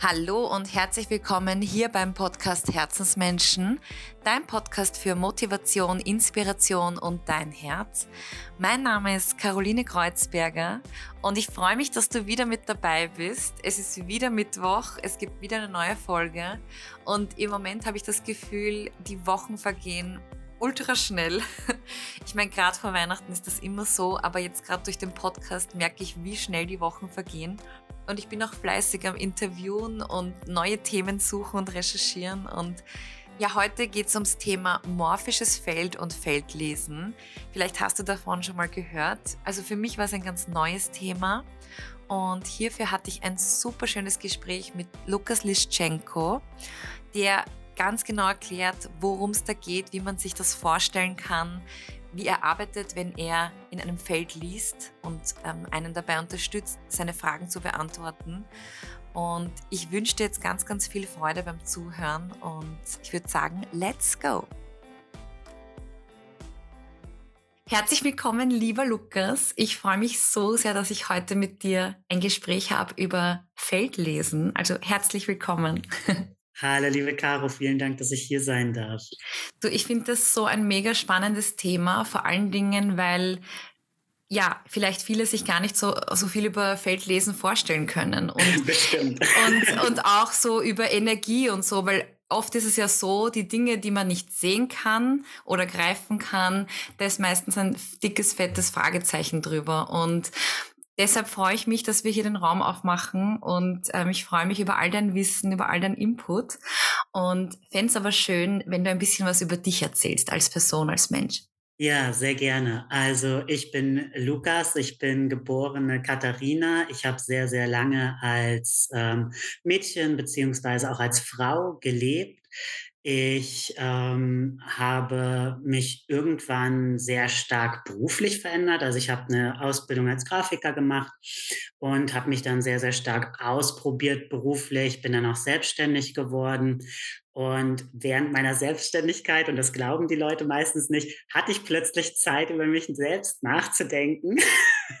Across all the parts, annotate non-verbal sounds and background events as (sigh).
Hallo und herzlich willkommen hier beim Podcast Herzensmenschen, dein Podcast für Motivation, Inspiration und dein Herz. Mein Name ist Caroline Kreuzberger und ich freue mich, dass du wieder mit dabei bist. Es ist wieder Mittwoch, es gibt wieder eine neue Folge und im Moment habe ich das Gefühl, die Wochen vergehen ultra schnell. (laughs) Ich meine, gerade vor Weihnachten ist das immer so, aber jetzt gerade durch den Podcast merke ich, wie schnell die Wochen vergehen. Und ich bin auch fleißig am Interviewen und neue Themen suchen und recherchieren. Und ja, heute geht es ums Thema morphisches Feld und Feldlesen. Vielleicht hast du davon schon mal gehört. Also für mich war es ein ganz neues Thema. Und hierfür hatte ich ein super schönes Gespräch mit Lukas Lischenko, der ganz genau erklärt, worum es da geht, wie man sich das vorstellen kann, wie er arbeitet, wenn er in einem Feld liest und ähm, einen dabei unterstützt, seine Fragen zu beantworten. Und ich wünsche dir jetzt ganz, ganz viel Freude beim Zuhören und ich würde sagen, let's go! Herzlich willkommen, lieber Lukas. Ich freue mich so sehr, dass ich heute mit dir ein Gespräch habe über Feldlesen. Also herzlich willkommen. (laughs) Hallo, liebe Caro, vielen Dank, dass ich hier sein darf. Du, ich finde das so ein mega spannendes Thema, vor allen Dingen, weil ja, vielleicht viele sich gar nicht so, so viel über Feldlesen vorstellen können. Und, (laughs) Bestimmt. Und, und auch so über Energie und so, weil oft ist es ja so, die Dinge, die man nicht sehen kann oder greifen kann, da ist meistens ein dickes, fettes Fragezeichen drüber. Und Deshalb freue ich mich, dass wir hier den Raum aufmachen und ähm, ich freue mich über all dein Wissen, über all dein Input und fände es aber schön, wenn du ein bisschen was über dich erzählst als Person, als Mensch. Ja, sehr gerne. Also ich bin Lukas, ich bin geborene Katharina. Ich habe sehr, sehr lange als ähm, Mädchen beziehungsweise auch als Frau gelebt. Ich ähm, habe mich irgendwann sehr stark beruflich verändert. Also ich habe eine Ausbildung als Grafiker gemacht und habe mich dann sehr, sehr stark ausprobiert beruflich, bin dann auch selbstständig geworden. Und während meiner Selbstständigkeit, und das glauben die Leute meistens nicht, hatte ich plötzlich Zeit, über mich selbst nachzudenken.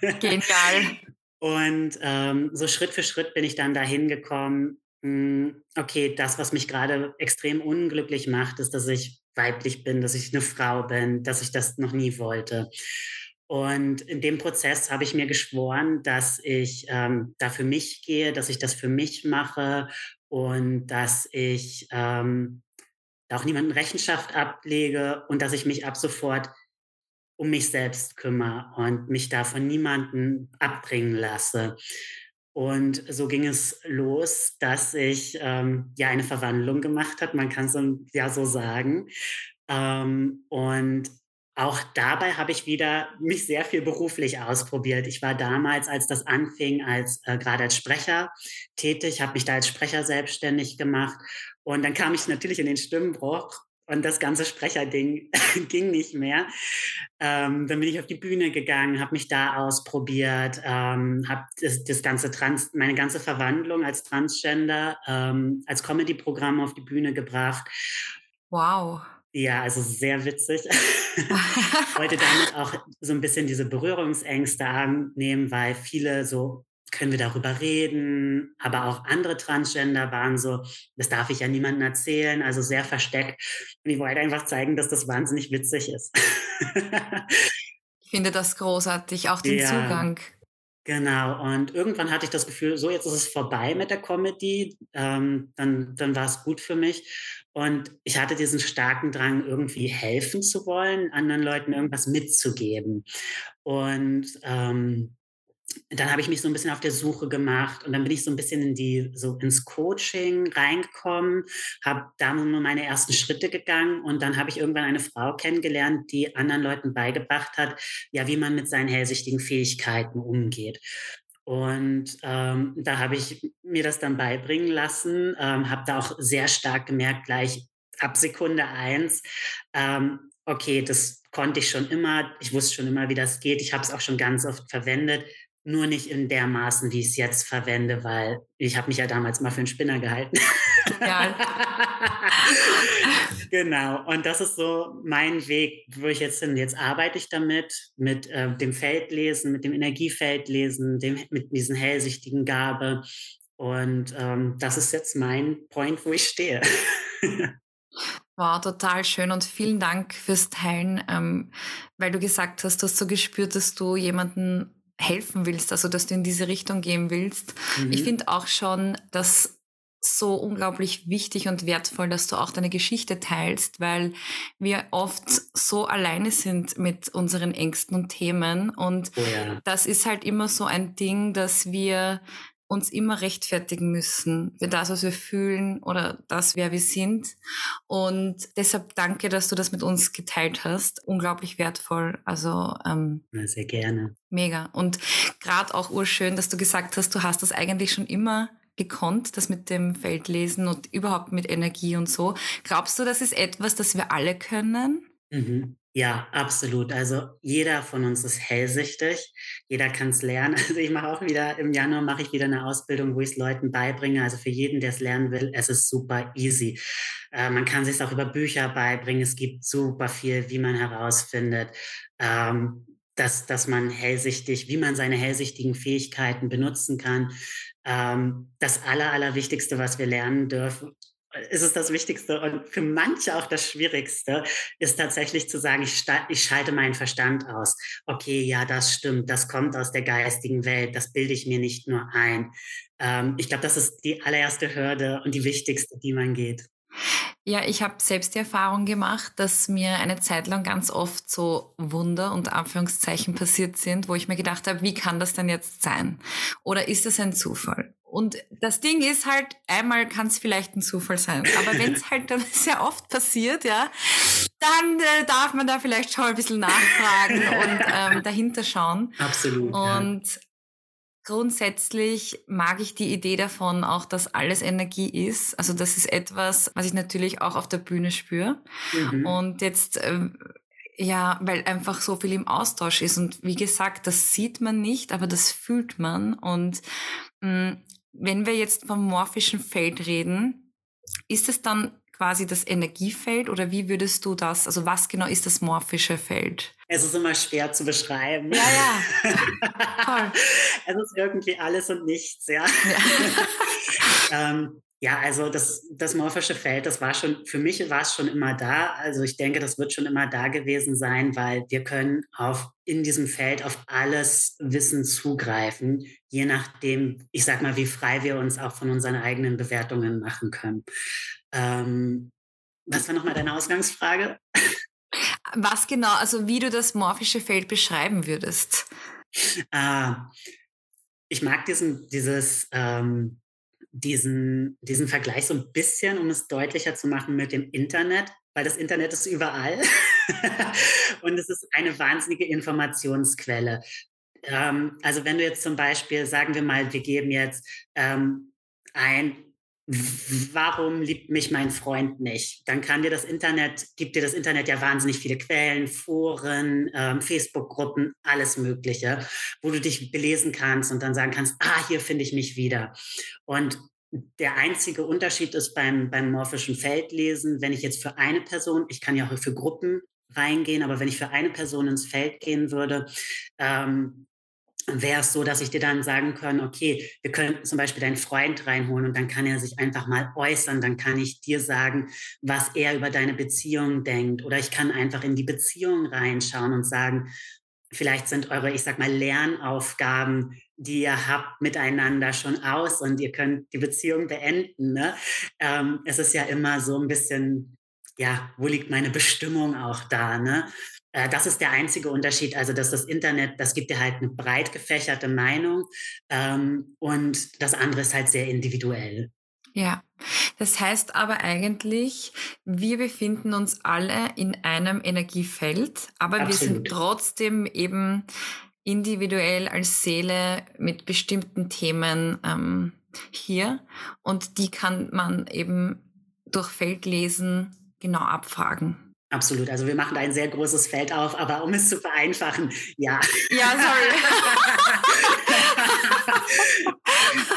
(laughs) Genial. Und ähm, so Schritt für Schritt bin ich dann dahin gekommen, okay, das, was mich gerade extrem unglücklich macht, ist, dass ich weiblich bin, dass ich eine Frau bin, dass ich das noch nie wollte. Und in dem Prozess habe ich mir geschworen, dass ich ähm, da für mich gehe, dass ich das für mich mache und dass ich ähm, da auch niemanden Rechenschaft ablege und dass ich mich ab sofort um mich selbst kümmere und mich da von niemandem abbringen lasse. Und so ging es los, dass ich ähm, ja eine Verwandlung gemacht habe, man kann es ja so sagen. Ähm, und auch dabei habe ich wieder mich sehr viel beruflich ausprobiert. Ich war damals, als das anfing, als äh, gerade als Sprecher tätig, habe mich da als Sprecher selbstständig gemacht. Und dann kam ich natürlich in den Stimmbruch und das ganze Sprecherding (laughs) ging nicht mehr. Ähm, dann bin ich auf die Bühne gegangen, habe mich da ausprobiert, ähm, habe das, das, ganze Trans, meine ganze Verwandlung als Transgender ähm, als Comedy-Programm auf die Bühne gebracht. Wow. Ja, also sehr witzig. (laughs) ich wollte damit auch so ein bisschen diese Berührungsängste annehmen, weil viele so können wir darüber reden? Aber auch andere Transgender waren so, das darf ich ja niemandem erzählen, also sehr versteckt. Und ich wollte einfach zeigen, dass das wahnsinnig witzig ist. ich finde das großartig, auch den ja. Zugang. Genau, und irgendwann hatte ich das Gefühl, so jetzt ist es vorbei mit der Comedy, ähm, dann, dann war es gut für mich. Und ich hatte diesen starken Drang, irgendwie helfen zu wollen, anderen Leuten irgendwas mitzugeben. Und ähm, dann habe ich mich so ein bisschen auf der Suche gemacht und dann bin ich so ein bisschen in die so ins Coaching reingekommen, habe da nur meine ersten Schritte gegangen und dann habe ich irgendwann eine Frau kennengelernt, die anderen Leuten beigebracht hat, ja, wie man mit seinen hellsichtigen Fähigkeiten umgeht. Und ähm, da habe ich mir das dann beibringen lassen, ähm, habe da auch sehr stark gemerkt, gleich ab Sekunde eins, ähm, okay, das konnte ich schon immer, ich wusste schon immer, wie das geht, ich habe es auch schon ganz oft verwendet nur nicht in der Maßen, wie ich es jetzt verwende, weil ich habe mich ja damals mal für einen Spinner gehalten. Ja. (laughs) genau. Und das ist so mein Weg, wo ich jetzt bin. Jetzt arbeite ich damit, mit äh, dem Feldlesen, mit dem Energiefeldlesen, dem, mit diesen hellsichtigen Gabe Und ähm, das ist jetzt mein Point, wo ich stehe. (laughs) Wow, total schön und vielen Dank fürs Teilen, ähm, weil du gesagt hast, du hast so gespürt, dass du jemanden helfen willst, also dass du in diese Richtung gehen willst. Mhm. Ich finde auch schon, dass so unglaublich wichtig und wertvoll, dass du auch deine Geschichte teilst, weil wir oft so alleine sind mit unseren Ängsten und Themen. Und oh ja. das ist halt immer so ein Ding, dass wir uns immer rechtfertigen müssen für das, was wir fühlen oder das, wer wir sind. Und deshalb danke, dass du das mit uns geteilt hast. Unglaublich wertvoll. Also ähm, sehr gerne. Mega. Und gerade auch urschön, dass du gesagt hast, du hast das eigentlich schon immer gekonnt, das mit dem Feldlesen und überhaupt mit Energie und so. Glaubst du, das ist etwas, das wir alle können? Mhm. Ja, absolut. Also jeder von uns ist hellsichtig, jeder kann es lernen. (laughs) Also ich mache auch wieder, im Januar mache ich wieder eine Ausbildung, wo ich es Leuten beibringe. Also für jeden, der es lernen will, es ist super easy. Äh, man kann sich auch über Bücher beibringen. Es gibt super viel, wie man herausfindet, ähm, dass, dass man hellsichtig, wie man seine hellsichtigen Fähigkeiten benutzen kann. Ähm, das Aller, Allerwichtigste, was wir lernen dürfen, ist es das Wichtigste und für manche auch das Schwierigste, ist tatsächlich zu sagen, ich, ich schalte meinen Verstand aus. Okay, ja, das stimmt, das kommt aus der geistigen Welt, das bilde ich mir nicht nur ein. Ähm, ich glaube, das ist die allererste Hürde und die wichtigste, die man geht. Ja, ich habe selbst die Erfahrung gemacht, dass mir eine Zeit lang ganz oft so Wunder und Anführungszeichen passiert sind, wo ich mir gedacht habe, wie kann das denn jetzt sein? Oder ist das ein Zufall? Und das Ding ist halt, einmal kann es vielleicht ein Zufall sein, aber wenn es (laughs) halt dann sehr oft passiert, ja, dann äh, darf man da vielleicht schon ein bisschen nachfragen und ähm, dahinter schauen. Absolut. Und. Grundsätzlich mag ich die Idee davon auch, dass alles Energie ist. Also das ist etwas, was ich natürlich auch auf der Bühne spüre. Mhm. Und jetzt ähm, ja, weil einfach so viel im Austausch ist. Und wie gesagt, das sieht man nicht, aber das fühlt man. Und mh, mm, wenn wir jetzt vom morphischen Feld reden, ist es dann quasi das Energiefeld oder wie würdest du das, also was genau ist das morphische Feld? Es ist immer schwer zu beschreiben. Ja, ja. (laughs) Es ist irgendwie alles und nichts, ja. ja. (laughs) ähm, ja, also das, das morphische Feld, das war schon, für mich war es schon immer da. Also ich denke, das wird schon immer da gewesen sein, weil wir können auf, in diesem Feld auf alles Wissen zugreifen, je nachdem, ich sag mal, wie frei wir uns auch von unseren eigenen Bewertungen machen können. Ähm, was war nochmal deine Ausgangsfrage? Was genau, also wie du das morphische Feld beschreiben würdest? Ah, ich mag diesen, dieses, ähm, diesen, diesen Vergleich so ein bisschen, um es deutlicher zu machen mit dem Internet, weil das Internet ist überall (laughs) und es ist eine wahnsinnige Informationsquelle. Ähm, also wenn du jetzt zum Beispiel, sagen wir mal, wir geben jetzt ähm, ein, warum liebt mich mein Freund nicht? Dann kann dir das Internet, gibt dir das Internet ja wahnsinnig viele Quellen, Foren, ähm, Facebook-Gruppen, alles Mögliche, wo du dich belesen kannst und dann sagen kannst, ah, hier finde ich mich wieder. Und der einzige Unterschied ist beim, beim morphischen Feldlesen, wenn ich jetzt für eine Person, ich kann ja auch für Gruppen reingehen, aber wenn ich für eine Person ins Feld gehen würde, ähm, wäre es so, dass ich dir dann sagen kann, okay, wir können zum Beispiel deinen Freund reinholen und dann kann er sich einfach mal äußern, dann kann ich dir sagen, was er über deine Beziehung denkt oder ich kann einfach in die Beziehung reinschauen und sagen, vielleicht sind eure, ich sag mal, Lernaufgaben, die ihr habt, miteinander schon aus und ihr könnt die Beziehung beenden. Ne? Ähm, es ist ja immer so ein bisschen, ja, wo liegt meine Bestimmung auch da? Ne? Äh, das ist der einzige Unterschied. Also, dass das Internet, das gibt dir halt eine breit gefächerte Meinung ähm, und das andere ist halt sehr individuell. Ja, das heißt aber eigentlich, wir befinden uns alle in einem Energiefeld, aber Absolut. wir sind trotzdem eben individuell als Seele mit bestimmten Themen ähm, hier und die kann man eben durch Feldlesen genau abfragen. Absolut. Also wir machen da ein sehr großes Feld auf, aber um es zu vereinfachen, ja. Ja, sorry. (laughs)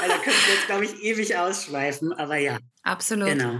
Da könnten wir jetzt, glaube ich, ewig ausschweifen, aber ja. Absolut. Genau.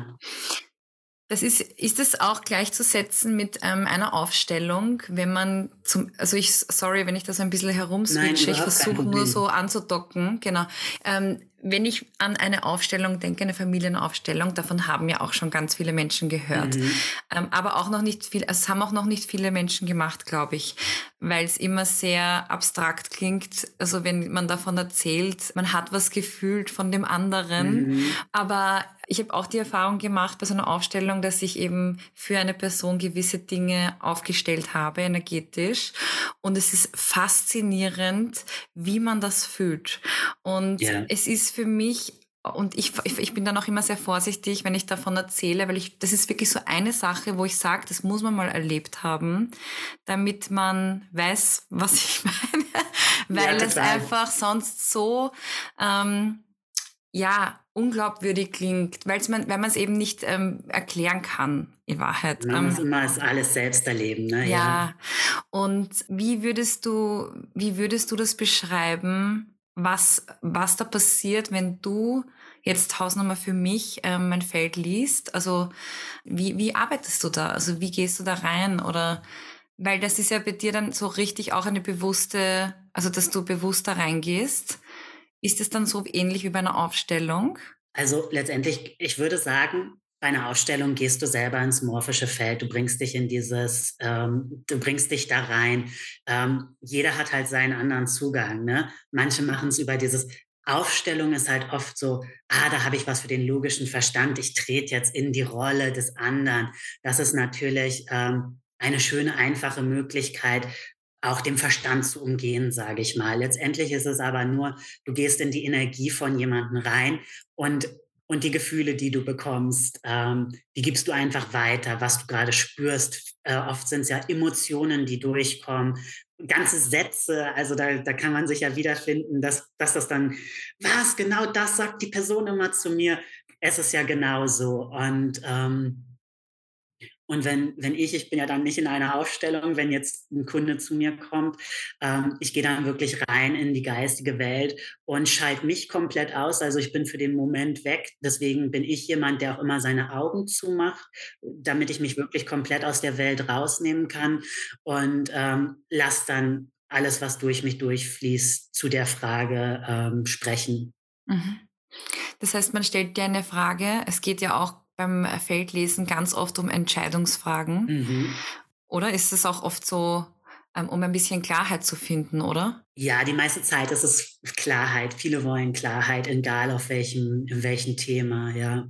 Das ist, ist es auch gleichzusetzen mit ähm, einer Aufstellung, wenn man zum, also ich, sorry, wenn ich das ein bisschen herumswitche, ich versuche nur so anzudocken, genau. Ähm, wenn ich an eine Aufstellung denke, eine Familienaufstellung, davon haben ja auch schon ganz viele Menschen gehört. Mhm. Ähm, aber auch noch nicht viel, es haben auch noch nicht viele Menschen gemacht, glaube ich, weil es immer sehr abstrakt klingt. Also wenn man davon erzählt, man hat was gefühlt von dem anderen. Mhm. Aber ich habe auch die Erfahrung gemacht bei so einer Aufstellung, dass ich eben für eine Person gewisse Dinge aufgestellt habe, energetisch. Und es ist faszinierend, wie man das fühlt. Und yeah. es ist für mich und ich, ich bin dann auch immer sehr vorsichtig, wenn ich davon erzähle, weil ich, das ist wirklich so eine Sache, wo ich sage, das muss man mal erlebt haben, damit man weiß, was ich (laughs) meine. weil ja, es einfach sonst so, ähm, ja, unglaubwürdig klingt, weil's man, weil man es eben nicht ähm, erklären kann, in Wahrheit. Man ähm, muss immer alles selbst erleben, ne? Ja. ja. Und wie würdest du, wie würdest du das beschreiben, was, was da passiert, wenn du jetzt Hausnummer für mich ähm, mein Feld liest? Also wie, wie arbeitest du da? Also wie gehst du da rein? Oder weil das ist ja bei dir dann so richtig auch eine bewusste, also dass du bewusst da reingehst. Ist es dann so ähnlich wie bei einer Aufstellung? Also letztendlich, ich würde sagen, bei einer Ausstellung gehst du selber ins morphische Feld, du bringst dich in dieses, ähm, du bringst dich da rein. Ähm, jeder hat halt seinen anderen Zugang. Ne? Manche machen es über dieses Aufstellung ist halt oft so, ah, da habe ich was für den logischen Verstand, ich trete jetzt in die Rolle des anderen. Das ist natürlich ähm, eine schöne, einfache Möglichkeit, auch dem Verstand zu umgehen, sage ich mal. Letztendlich ist es aber nur, du gehst in die Energie von jemandem rein und und die Gefühle, die du bekommst, ähm, die gibst du einfach weiter, was du gerade spürst. Äh, oft sind es ja Emotionen, die durchkommen, ganze Sätze, also da, da kann man sich ja wiederfinden, dass, dass das dann, was, genau das sagt die Person immer zu mir. Es ist ja genau so. Und ähm, und wenn, wenn ich, ich bin ja dann nicht in einer Aufstellung, wenn jetzt ein Kunde zu mir kommt, ähm, ich gehe dann wirklich rein in die geistige Welt und schalte mich komplett aus. Also ich bin für den Moment weg. Deswegen bin ich jemand, der auch immer seine Augen zumacht, damit ich mich wirklich komplett aus der Welt rausnehmen kann und ähm, lass dann alles, was durch mich durchfließt, zu der Frage ähm, sprechen. Mhm. Das heißt, man stellt dir eine Frage. Es geht ja auch beim Feldlesen ganz oft um Entscheidungsfragen. Mhm. Oder ist es auch oft so, ähm, um ein bisschen Klarheit zu finden, oder? Ja, die meiste Zeit ist es Klarheit. Viele wollen Klarheit, egal auf welchem, in welchem Thema, ja.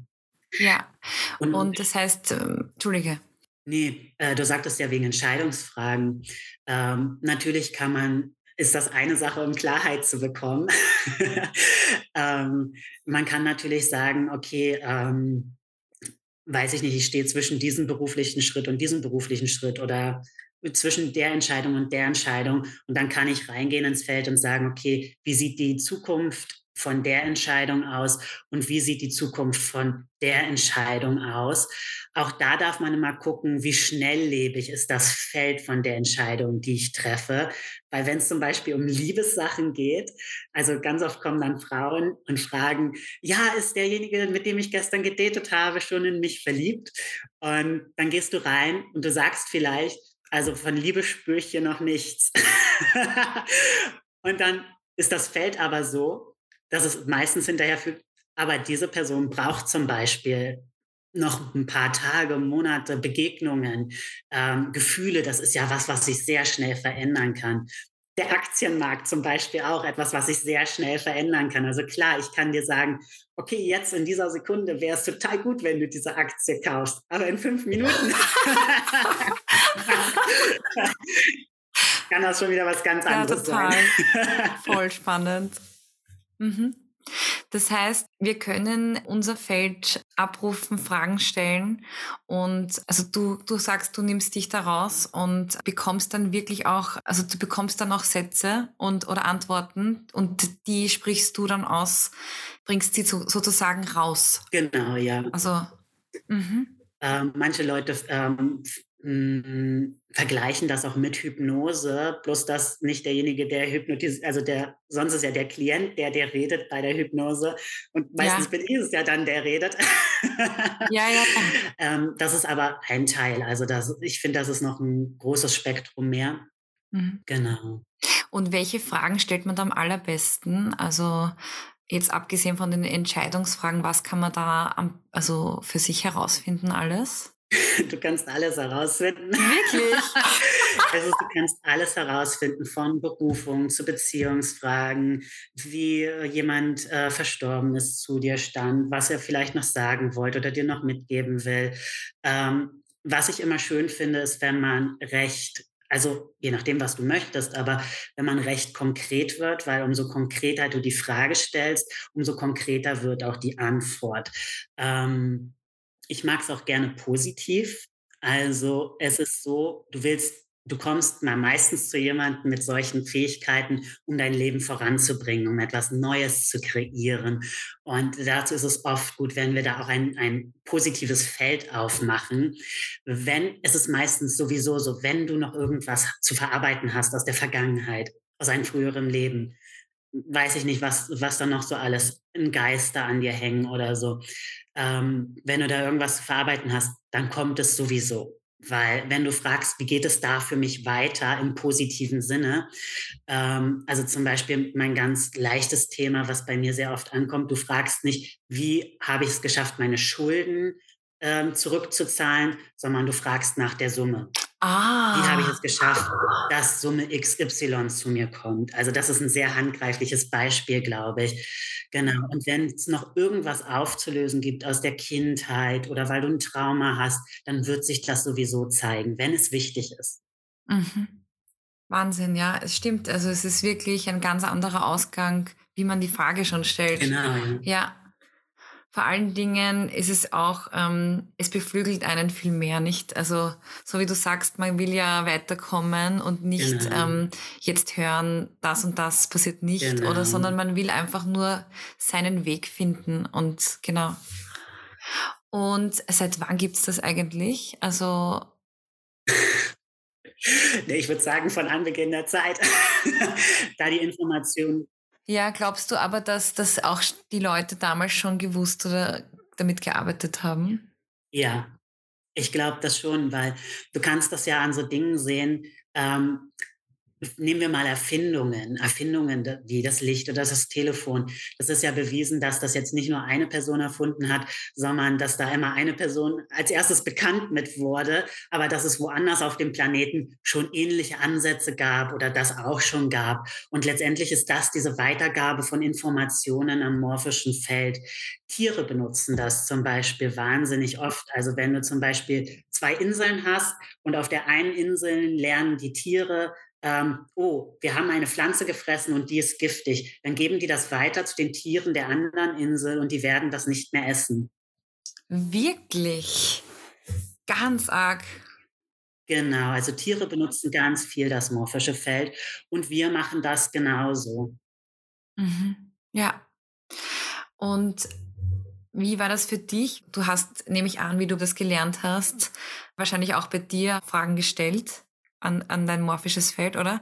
Ja. Und, und das heißt, ähm, Entschuldige. Nee, äh, du sagtest ja wegen Entscheidungsfragen. Ähm, natürlich kann man ist das eine Sache, um Klarheit zu bekommen. (laughs) ähm, man kann natürlich sagen, okay, ähm, weiß ich nicht, ich stehe zwischen diesem beruflichen Schritt und diesem beruflichen Schritt oder zwischen der Entscheidung und der Entscheidung. Und dann kann ich reingehen ins Feld und sagen, okay, wie sieht die Zukunft von der Entscheidung aus und wie sieht die Zukunft von der Entscheidung aus. Auch da darf man immer gucken, wie schnelllebig ist das Feld von der Entscheidung, die ich treffe. Weil wenn es zum Beispiel um Liebessachen geht, also ganz oft kommen dann Frauen und fragen, ja, ist derjenige, mit dem ich gestern gedatet habe, schon in mich verliebt? Und dann gehst du rein und du sagst vielleicht, also von Liebe spüre ich hier noch nichts. (laughs) und dann ist das Feld aber so, dass es meistens hinterher fühlt, aber diese Person braucht zum Beispiel noch ein paar Tage, Monate, Begegnungen, ähm, Gefühle. Das ist ja was, was sich sehr schnell verändern kann. Der Aktienmarkt zum Beispiel auch etwas, was sich sehr schnell verändern kann. Also klar, ich kann dir sagen, okay, jetzt in dieser Sekunde wäre es total gut, wenn du diese Aktie kaufst. Aber in fünf Minuten (laughs) kann das schon wieder was ganz anderes ja, total. sein. (laughs) Voll spannend. Mhm. Das heißt, wir können unser Feld abrufen, Fragen stellen und also du, du sagst, du nimmst dich da raus und bekommst dann wirklich auch, also du bekommst dann auch Sätze und oder Antworten und die sprichst du dann aus, bringst sie so, sozusagen raus. Genau, ja. Also mhm. ähm, manche Leute ähm, hm, vergleichen das auch mit Hypnose, bloß dass nicht derjenige, der hypnotisiert, also der, sonst ist ja der Klient, der, der redet bei der Hypnose und meistens ja. bin ich es ja dann, der redet. ja, ja. (laughs) ähm, das ist aber ein Teil, also das, ich finde, das ist noch ein großes Spektrum mehr. Mhm. Genau. Und welche Fragen stellt man da am allerbesten? Also Jetzt abgesehen von den Entscheidungsfragen, was kann man da am, also für sich herausfinden alles? (laughs) Du kannst alles herausfinden. Wirklich? (laughs) also du kannst alles herausfinden, von Berufung zu Beziehungsfragen, wie jemand äh, verstorben ist, zu dir stand, was er vielleicht noch sagen wollte oder dir noch mitgeben will. Ähm, was ich immer schön finde, ist, wenn man recht also je nachdem, was du möchtest, aber wenn man recht konkret wird, weil umso konkreter du die Frage stellst, umso konkreter wird auch die Antwort. Ähm, ich mag es auch gerne positiv. Also es ist so, du willst du kommst mal meistens zu jemandem mit solchen Fähigkeiten, um dein Leben voranzubringen, um etwas Neues zu kreieren. Und dazu ist es oft gut, wenn wir da auch ein, ein positives Feld aufmachen. Wenn, es ist meistens sowieso so, wenn du noch irgendwas zu verarbeiten hast aus der Vergangenheit, aus einem früheren Leben, weiß ich nicht, was, was da noch so alles in Geister an dir hängen oder so. Ähm, wenn du da irgendwas zu verarbeiten hast, dann kommt es sowieso. Weil wenn du fragst, wie geht es da für mich weiter im positiven Sinne, ähm, also zum Beispiel mein ganz leichtes Thema, was bei mir sehr oft ankommt, du fragst nicht, wie habe ich es geschafft, meine Schulden ähm, zurückzuzahlen, sondern du fragst nach der Summe. Ah. Wie habe ich es geschafft, dass Summe XY zu mir kommt? Also das ist ein sehr handgreifliches Beispiel, glaube ich. Genau. Und wenn es noch irgendwas aufzulösen gibt aus der Kindheit oder weil du ein Trauma hast, dann wird sich das sowieso zeigen, wenn es wichtig ist. Mhm. Wahnsinn, ja, es stimmt. Also es ist wirklich ein ganz anderer Ausgang, wie man die Frage schon stellt. Genau. Ja, ja vor allen Dingen ist es auch, ähm, es beflügelt einen viel mehr, nicht? Also, so wie du sagst, man will ja weiterkommen und nicht genau. ähm, jetzt hören, das und das passiert nicht, genau. oder, sondern man will einfach nur seinen Weg finden und genau. Und seit wann gibt's das eigentlich? Also. (laughs) ich würde sagen, von Anbeginn der Zeit, (laughs) da die Information ja, glaubst du aber, dass das auch die Leute damals schon gewusst oder damit gearbeitet haben? Ja, ich glaube das schon, weil du kannst das ja an so Dingen sehen. Ähm, nehmen wir mal Erfindungen, Erfindungen wie das Licht oder das Telefon. Das ist ja bewiesen, dass das jetzt nicht nur eine Person erfunden hat, sondern dass da immer eine Person als erstes bekannt mit wurde, aber dass es woanders auf dem Planeten schon ähnliche Ansätze gab oder das auch schon gab. Und letztendlich ist das diese Weitergabe von Informationen am morphischen Feld. Tiere benutzen das zum Beispiel wahnsinnig oft. Also wenn du zum Beispiel zwei Inseln hast und auf der einen Insel lernen die Tiere, ähm, oh, wir haben eine Pflanze gefressen und die ist giftig, dann geben die das weiter zu den Tieren der anderen Insel und die werden das nicht mehr essen. Wirklich? Ganz arg. Genau, also Tiere benutzen ganz viel das morphische Feld und wir machen das genauso. Mhm. Ja. Und wie war das für dich? Du hast, nehme ich an, wie du das gelernt hast, wahrscheinlich auch bei dir Fragen gestellt an, an dein morphisches Feld, oder?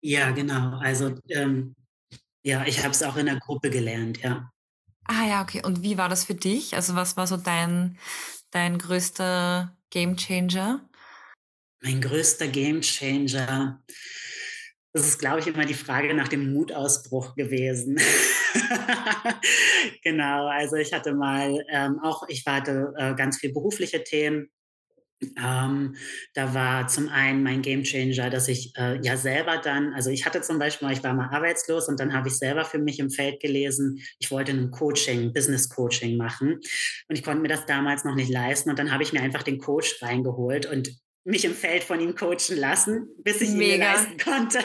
Ja, genau. Also ähm, ja, ich habe es auch in der Gruppe gelernt, ja. Ah ja, okay. Und wie war das für dich? Also was war so dein, dein größter Gamechanger? Mein größter Gamechanger. Das ist, glaube ich, immer die Frage nach dem Mutausbruch gewesen. (laughs) genau, also ich hatte mal ähm, auch, ich hatte äh, ganz viel berufliche Themen ähm, da war zum einen mein Gamechanger, dass ich äh, ja selber dann, also ich hatte zum Beispiel, ich war mal arbeitslos und dann habe ich selber für mich im Feld gelesen, ich wollte ein Coaching, Business Coaching machen und ich konnte mir das damals noch nicht leisten und dann habe ich mir einfach den Coach reingeholt und mich im Feld von ihm coachen lassen, bis ich Mega. ihn leisten konnte.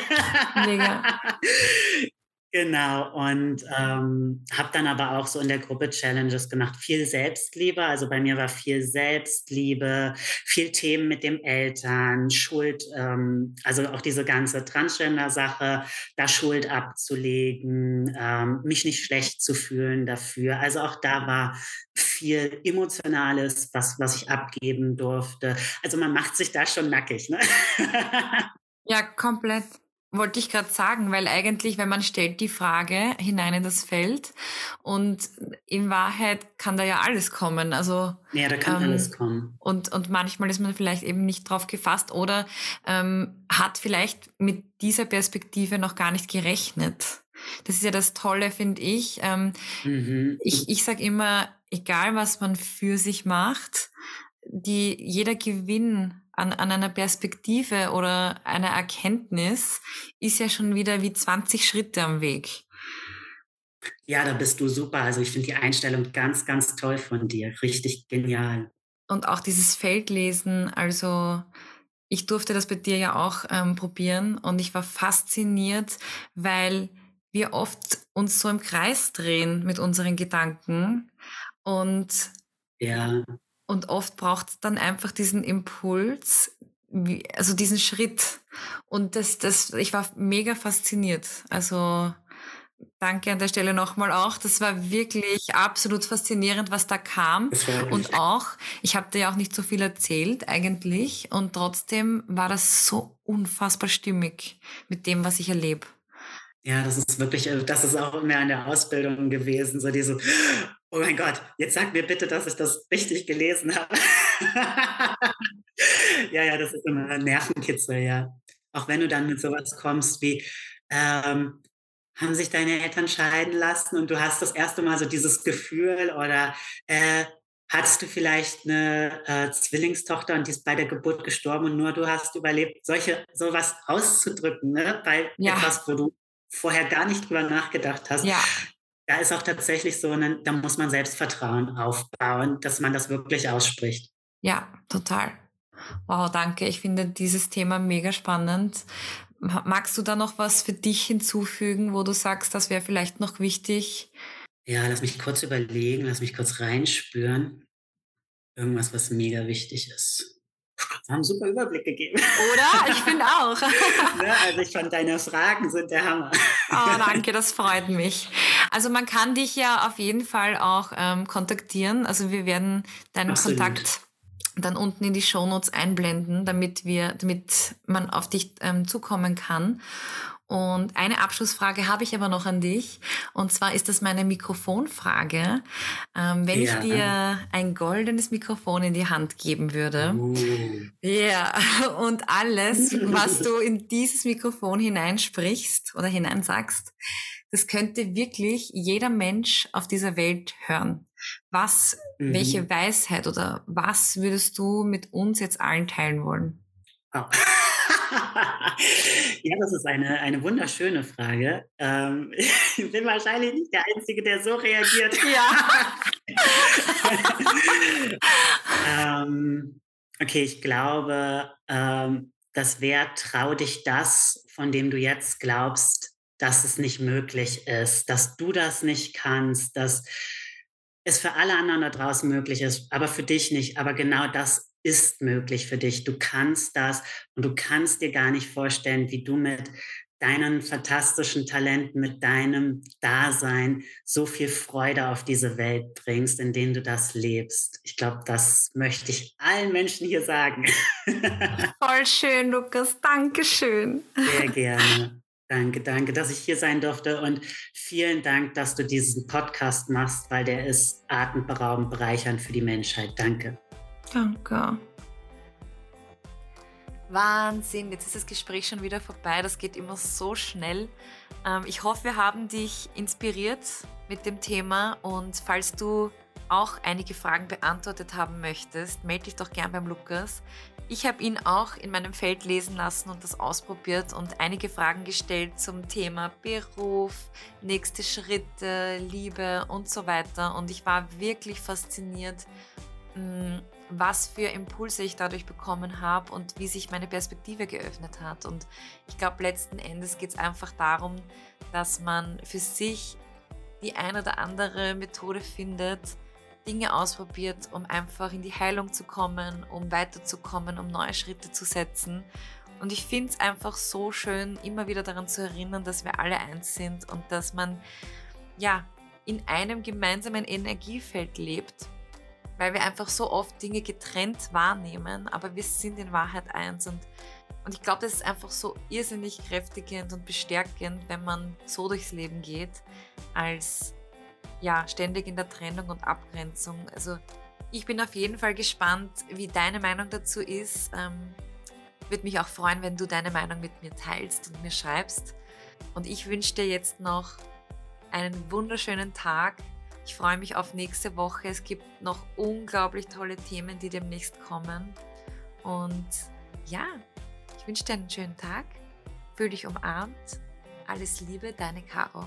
Mega. (laughs) (laughs) Genau, und ähm, habe dann aber auch so in der Gruppe Challenges gemacht. Viel Selbstliebe, also bei mir war viel Selbstliebe, viel Themen mit dem Eltern, Schuld, ähm, also auch diese ganze Transgender-Sache, da Schuld abzulegen, ähm, mich nicht schlecht zu fühlen dafür. Also auch da war viel Emotionales, was, was ich abgeben durfte. Also man macht sich da schon nackig, ne? (laughs) Ja, komplett. Wollte ich gerade sagen, weil eigentlich, wenn man stellt die Frage hinein in das Feld und in Wahrheit kann da ja alles kommen. Also ja, da kann ähm, alles kommen. Und, und manchmal ist man vielleicht eben nicht drauf gefasst oder ähm, hat vielleicht mit dieser Perspektive noch gar nicht gerechnet. Das ist ja das Tolle, finde ich. Ähm, mhm. Ich, ich sage immer, egal was man für sich macht, die, jeder Gewinn an, an einer Perspektive oder einer Erkenntnis ist ja schon wieder wie 20 Schritte am Weg. Ja, da bist du super. Also ich finde die Einstellung ganz, ganz toll von dir. Richtig genial. Und auch dieses Feldlesen, also ich durfte das bei dir ja auch ähm, probieren und ich war fasziniert, weil wir oft uns so im Kreis drehen mit unseren Gedanken und ja. Und oft braucht es dann einfach diesen Impuls, also diesen Schritt. Und das, das, ich war mega fasziniert. Also danke an der Stelle nochmal auch. Das war wirklich absolut faszinierend, was da kam. Und auch, ich habe dir ja auch nicht so viel erzählt eigentlich. Und trotzdem war das so unfassbar stimmig mit dem, was ich erlebe. Ja, das ist wirklich, äh, das ist auch mehr in der Ausbildung gewesen, so diese, oh mein Gott, jetzt sag mir bitte, dass ich das richtig gelesen habe. (laughs) ja, ja, das ist immer ein Nervenkitzel, ja. Auch wenn du dann mit sowas kommst wie, ähm, haben sich deine Eltern scheiden lassen und du hast das erste Mal so dieses Gefühl oder äh, hattest du vielleicht eine äh, Zwillingstochter und die ist bei der Geburt gestorben und nur du hast überlebt, solche sowas auszudrücken, ne? bei ja. etwas, wo du vorher gar nicht drüber nachgedacht hast. Ja. Da ist auch tatsächlich so, eine, da muss man Selbstvertrauen aufbauen, dass man das wirklich ausspricht. Ja, total. Wow, danke. Ich finde dieses Thema mega spannend. Magst du da noch was für dich hinzufügen, wo du sagst, das wäre vielleicht noch wichtig? Ja, lass mich kurz überlegen, lass mich kurz reinspüren. Irgendwas, was mega wichtig ist haben einen super Überblick gegeben. Oder? Ich finde auch. (laughs) ne, also ich fand deine Fragen sind der Hammer. oh, danke, das freut mich. Also man kann dich ja auf jeden Fall auch ähm, kontaktieren. Also wir werden deinen Absolut. Kontakt dann unten in die Shownotes einblenden, damit wir, damit man auf dich ähm, zukommen kann. Und eine Abschlussfrage habe ich aber noch an dich. Und zwar ist das meine Mikrofonfrage. Ähm, wenn ja. ich dir ein goldenes Mikrofon in die Hand geben würde, uh. ja, und alles, was du in dieses Mikrofon hineinsprichst oder hineinsagst, das könnte wirklich jeder Mensch auf dieser Welt hören. Was, mhm. welche Weisheit oder was würdest du mit uns jetzt allen teilen wollen? Oh. (laughs) ja, das ist eine, eine wunderschöne Frage. Ähm, (laughs) ich bin wahrscheinlich nicht der Einzige, der so reagiert. (laughs) Ja. ähm, okay, ich glaube, ähm, das wäre, trau dich das, von dem du jetzt glaubst, dass es nicht möglich ist, dass du das nicht kannst, dass es für alle anderen da draußen möglich ist, aber für dich nicht. Aber genau das ist möglich für dich. Du kannst das und du kannst dir gar nicht vorstellen, wie du mit deinen fantastischen Talenten, mit deinem Dasein so viel Freude auf diese Welt bringst, in denen du das lebst. Ich glaube, das möchte ich allen Menschen hier sagen. (laughs) Voll schön, Lukas. Dankeschön. Sehr (laughs) gerne. Danke, danke, dass ich hier sein durfte und vielen Dank, dass du diesen Podcast machst, weil der ist atemberaubend bereichernd für die Menschheit. Danke. Danke. Wahnsinn, jetzt ist das Gespräch schon wieder vorbei. Das geht immer so schnell. Ähm, ich hoffe, wir haben dich inspiriert mit dem Thema und falls du auch einige Fragen beantwortet haben möchtest, melde dich doch gern beim Lukas. Ich habe ihn auch in meinem Feld lesen lassen und das ausprobiert und einige Fragen gestellt zum Thema Beruf, nächste Schritte, Liebe und so weiter. Und ich war wirklich fasziniert, mm, was für Impulse ich dadurch bekommen habe und wie sich meine Perspektive geöffnet hat. Und ich glaube, letzten Endes geht es einfach darum, dass man für sich die ein oder andere Methode findet, Dinge ausprobiert, um einfach in die Heilung zu kommen, um weiterzukommen, um neue Schritte zu setzen. Und ich finde es einfach so schön, immer wieder daran zu erinnern, dass wir alle eins sind und dass man ja in einem gemeinsamen Energiefeld lebt weil wir einfach so oft Dinge getrennt wahrnehmen, aber wir sind in Wahrheit eins und und ich glaube, das ist einfach so irrsinnig kräftigend und bestärkend, wenn man so durchs Leben geht, als ja, ständig in der Trennung und Abgrenzung. Also ich bin auf jeden Fall gespannt, wie deine Meinung dazu ist. Ähm, Würde mich auch freuen, wenn du deine Meinung mit mir teilst und mir schreibst. Und ich wünsche dir jetzt noch einen wunderschönen Tag. Ich freue mich auf nächste Woche. Es gibt noch unglaublich tolle Themen, die demnächst kommen. Und ja, ich wünsche dir einen schönen Tag. Fühl dich umarmt. Alles Liebe, deine Caro.